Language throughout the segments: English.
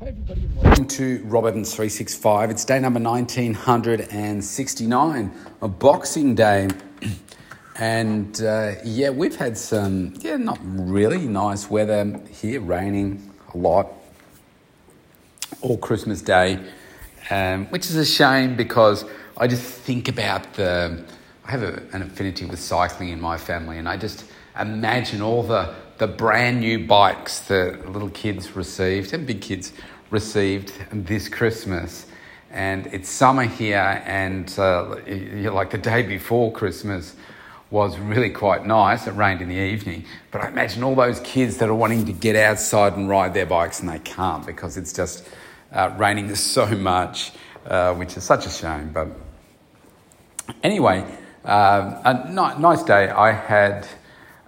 Hi everybody welcome to Rob Evans 365. It's day number 1969, a Boxing Day. And uh, yeah, we've had some, yeah, not really nice weather here, raining a lot all Christmas Day, um, which is a shame because I just think about the, I have a, an affinity with cycling in my family and I just imagine all the, the brand new bikes that little kids received and big kids received this Christmas. And it's summer here, and uh, like the day before Christmas was really quite nice. It rained in the evening. But I imagine all those kids that are wanting to get outside and ride their bikes and they can't because it's just uh, raining so much, uh, which is such a shame. But anyway, um, a ni- nice day. I had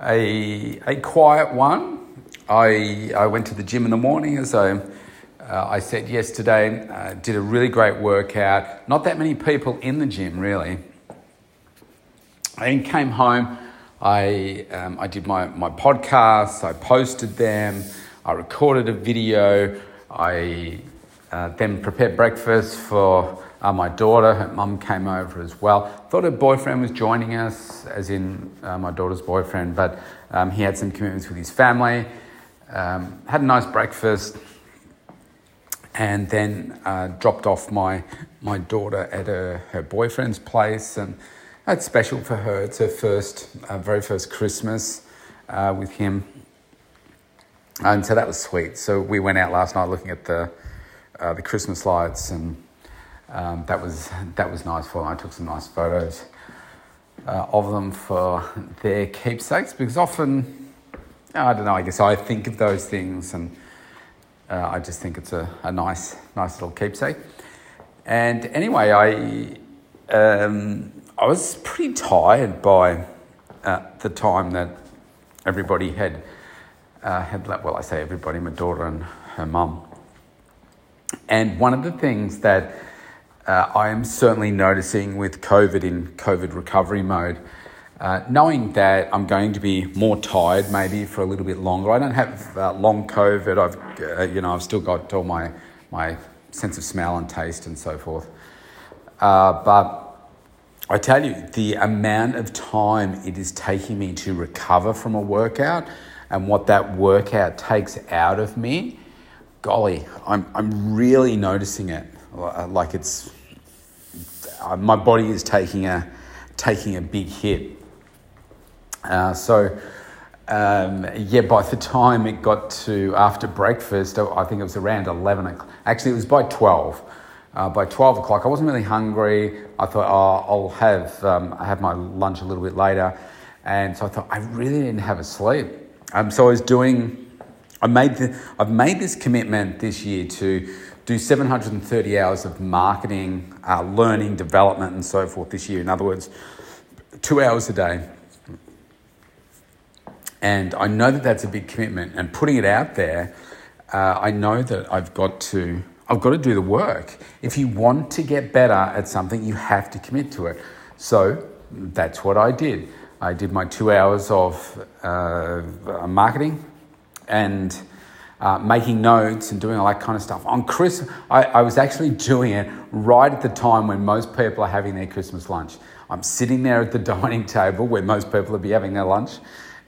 a, a quiet one. I, I went to the gym in the morning as I, uh, I said yesterday, uh, did a really great workout. Not that many people in the gym, really. I came home. I, um, I did my, my podcasts, I posted them, I recorded a video, I uh, then prepared breakfast for uh, my daughter. Her mum came over as well. Thought her boyfriend was joining us, as in uh, my daughter's boyfriend, but um, he had some commitments with his family. Um, had a nice breakfast, and then uh, dropped off my my daughter at her, her boyfriend's place, and that's special for her. It's her first, uh, very first Christmas uh, with him, and so that was sweet. So we went out last night looking at the uh, the Christmas lights and um, that was that was nice for them. I took some nice photos uh, of them for their keepsakes because often I don't know. I guess I think of those things and uh, I just think it's a, a nice nice little keepsake. And anyway, I um, I was pretty tired by uh, the time that everybody had uh, had well, I say everybody, my daughter and her mum. And one of the things that uh, I am certainly noticing with COVID in COVID recovery mode. Uh, knowing that I'm going to be more tired maybe for a little bit longer. I don't have uh, long COVID. I've uh, you know I've still got all my my sense of smell and taste and so forth. Uh, but I tell you, the amount of time it is taking me to recover from a workout and what that workout takes out of me, golly, I'm I'm really noticing it. Uh, like it's uh, my body is taking a taking a big hit. Uh, so um, yeah, by the time it got to after breakfast, I think it was around eleven. o'clock. Actually, it was by twelve. Uh, by twelve o'clock, I wasn't really hungry. I thought, oh, I'll have um, I have my lunch a little bit later, and so I thought I really didn't have a sleep. Um, so I was doing. I made the, I've made this commitment this year to do 730 hours of marketing, uh, learning, development, and so forth this year. In other words, two hours a day. And I know that that's a big commitment. And putting it out there, uh, I know that I've got to. I've got to do the work. If you want to get better at something, you have to commit to it. So that's what I did. I did my two hours of uh, marketing and uh, making notes and doing all that kind of stuff. On Chris, I, I, was actually doing it right at the time when most people are having their Christmas lunch. I'm sitting there at the dining table where most people will be having their lunch,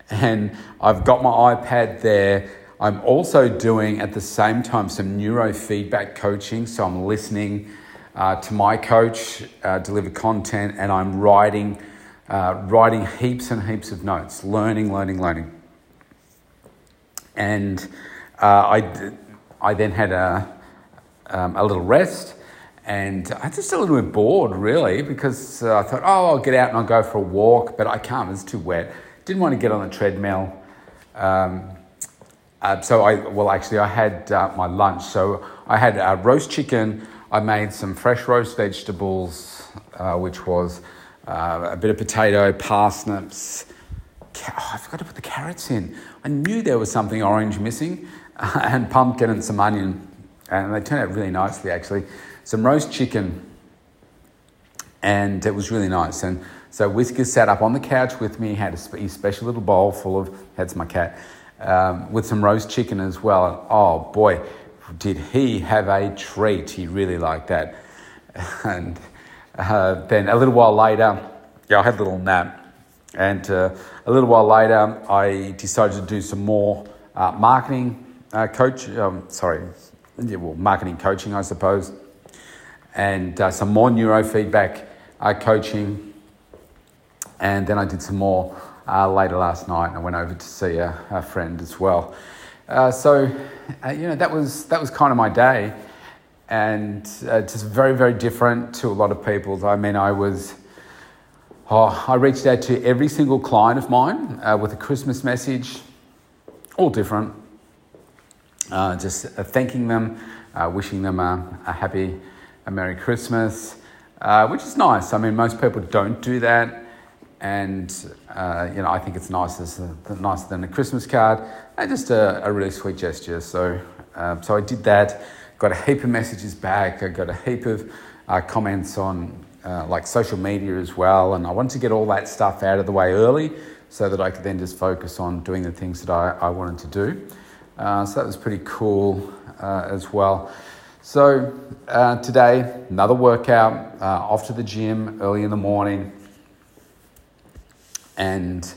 and I've got my iPad there. I'm also doing at the same time some neurofeedback coaching, so I'm listening uh, to my coach uh, deliver content, and I'm writing, uh, writing heaps and heaps of notes, learning, learning, learning, and uh, I, I then had a, um, a little rest and I was just a little bit bored really because uh, I thought, oh, I'll get out and I'll go for a walk, but I can't, it's too wet. Didn't want to get on the treadmill. Um, uh, so I, well, actually, I had uh, my lunch. So I had uh, roast chicken. I made some fresh roast vegetables, uh, which was uh, a bit of potato, parsnips. Oh, I forgot to put the carrots in. I knew there was something orange missing. and pumpkin and some onion. And they turned out really nicely, actually. Some roast chicken, and it was really nice. And so Whiskers sat up on the couch with me, had a special little bowl full of, that's my cat, um, with some roast chicken as well. And oh boy, did he have a treat. He really liked that. And uh, then a little while later, yeah, I had a little nap. And uh, a little while later, I decided to do some more uh, marketing uh, coach, um, sorry, yeah, well, marketing coaching, I suppose, and uh, some more neurofeedback uh, coaching. And then I did some more uh, later last night, and I went over to see a, a friend as well. So, you know, that was that was kind of my day, and it's just very very different to a lot of people's. I mean, I was. Oh, I reached out to every single client of mine with a Christmas message, all different uh, just uh, thanking them, uh, wishing them a, a, happy, a Merry Christmas, uh, which is nice. I mean, most people don't do that, and uh, you know, I think it's nicer, nicer than a Christmas card, and just a, a really sweet gesture. So, so I did that. Got a heap of messages back. I got a heap of comments on like social media as well, and I wanted to get all that stuff out of the way early so that I could then just focus on doing the things that I, I wanted to do. Uh, so that was pretty cool uh, as well. So uh, today, another workout, uh, off to the gym early in the morning. And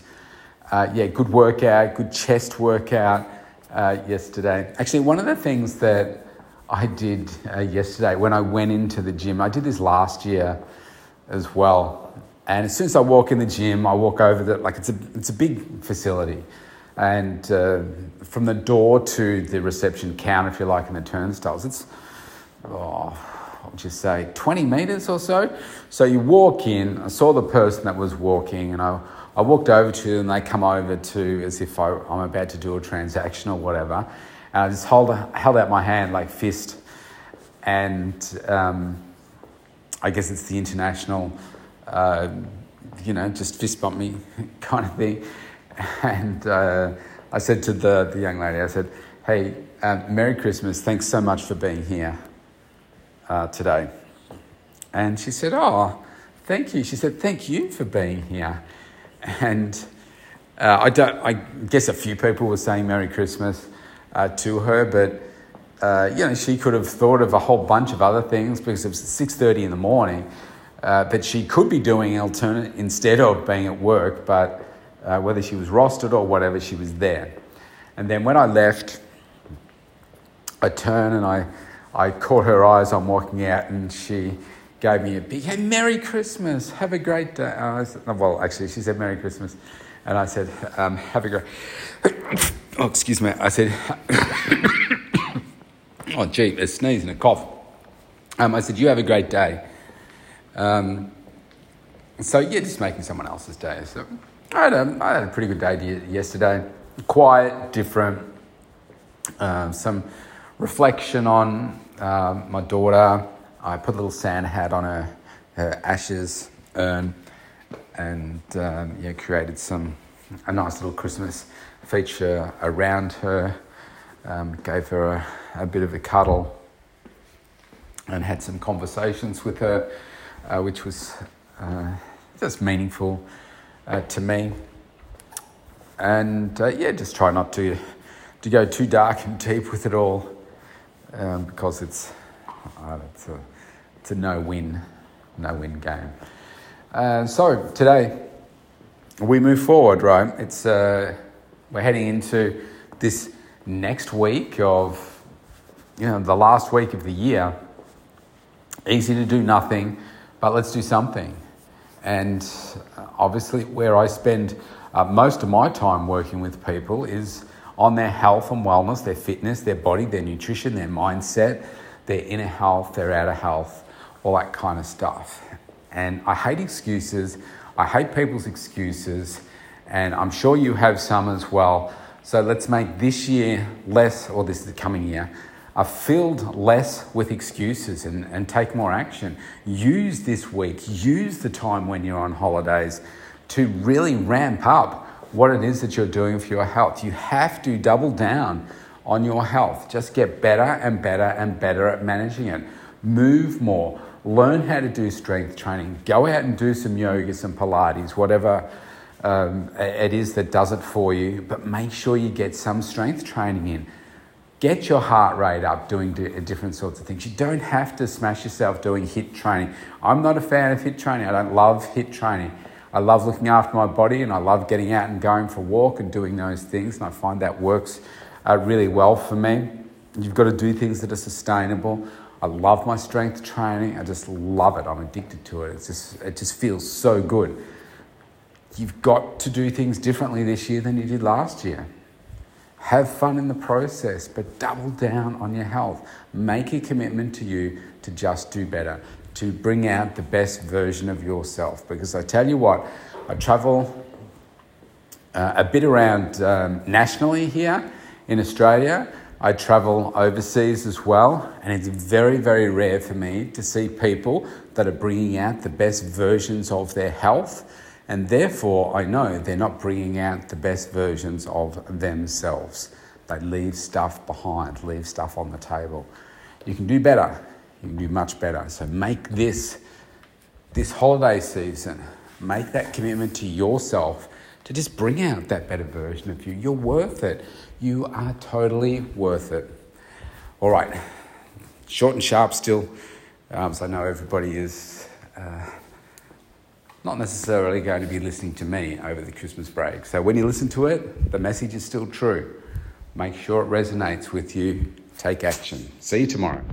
uh, yeah, good workout, good chest workout uh, yesterday. Actually, one of the things that I did yesterday when I went into the gym, I did this last year as well. And as soon as I walk in the gym, I walk over the, like it's a, it's a big facility. And uh, from the door to the reception counter, if you like, in the turnstiles, it's, oh, would you say, 20 meters or so? So you walk in, I saw the person that was walking, and I, I walked over to them, they come over to as if I, I, am about to do a transaction or whatever. And I just hold, held out my hand like fist. And um, I guess it's the international, uh, you know, just fist bump me kind of thing. and uh, I said to the, the young lady, I said, hey, uh, Merry Christmas. Thanks so much for being here uh, today. And she said, oh, thank you. She said, thank you for being here. And uh, I, don't, I guess a few people were saying Merry Christmas uh, to her, but uh, you know, she could have thought of a whole bunch of other things because it was 6.30 in the morning. but she could be doing alternate instead of being at work, but uh, whether she was rostered or whatever, she was there. And then when I left, I turned and I, I caught her eyes on walking out, and she gave me a big, hey, Merry Christmas, have a great day. Uh, said, well, actually, she said Merry Christmas. And I said, um, have a great, oh, excuse me. I said, oh, gee, a sneeze and a cough. Um, I said, you have a great day. Um, so, yeah, just making someone else's day. So, I had a, I had a pretty good day yesterday. Quiet, different. Um, some reflection on uh, my daughter. I put a little sand hat on her, her ashes urn and um, yeah, created some a nice little Christmas feature around her. Um, gave her a, a, bit of a cuddle and had some conversations with her, uh, which was uh, just meaningful uh, to me. And uh, yeah, just try not to, to go too dark and deep with it all um, because it's, it's, a, it's a no win, no win game. Uh, so today we move forward, right? It's, uh, we're heading into this next week of you know, the last week of the year. Easy to do nothing, but let's do something. And obviously, where I spend uh, most of my time working with people is on their health and wellness, their fitness, their body, their nutrition, their mindset, their inner health, their outer health, all that kind of stuff. And I hate excuses. I hate people's excuses. And I'm sure you have some as well. So let's make this year less, or this coming year, are filled less with excuses and, and take more action. Use this week, use the time when you're on holidays to really ramp up what it is that you're doing for your health. You have to double down on your health. Just get better and better and better at managing it. Move more. Learn how to do strength training. Go out and do some yoga, some Pilates, whatever um, it is that does it for you. But make sure you get some strength training in Get your heart rate up doing different sorts of things. You don't have to smash yourself doing HIIT training. I'm not a fan of HIIT training. I don't love HIIT training. I love looking after my body and I love getting out and going for a walk and doing those things. And I find that works uh, really well for me. You've got to do things that are sustainable. I love my strength training. I just love it. I'm addicted to it. It's just, it just feels so good. You've got to do things differently this year than you did last year. Have fun in the process, but double down on your health. Make a commitment to you to just do better, to bring out the best version of yourself. Because I tell you what, I travel uh, a bit around um, nationally here in Australia. I travel overseas as well, and it's very, very rare for me to see people that are bringing out the best versions of their health and therefore, I know they're not bringing out the best versions of themselves. They leave stuff behind, leave stuff on the table. You can do better. You can do much better. So make this, this holiday season, make that commitment to yourself to just bring out that better version of you. You're worth it. You are totally worth it. All right, short and sharp still. Um, so I know everybody is. Uh, not necessarily going to be listening to me over the Christmas break. So when you listen to it, the message is still true. Make sure it resonates with you. Take action. See you tomorrow.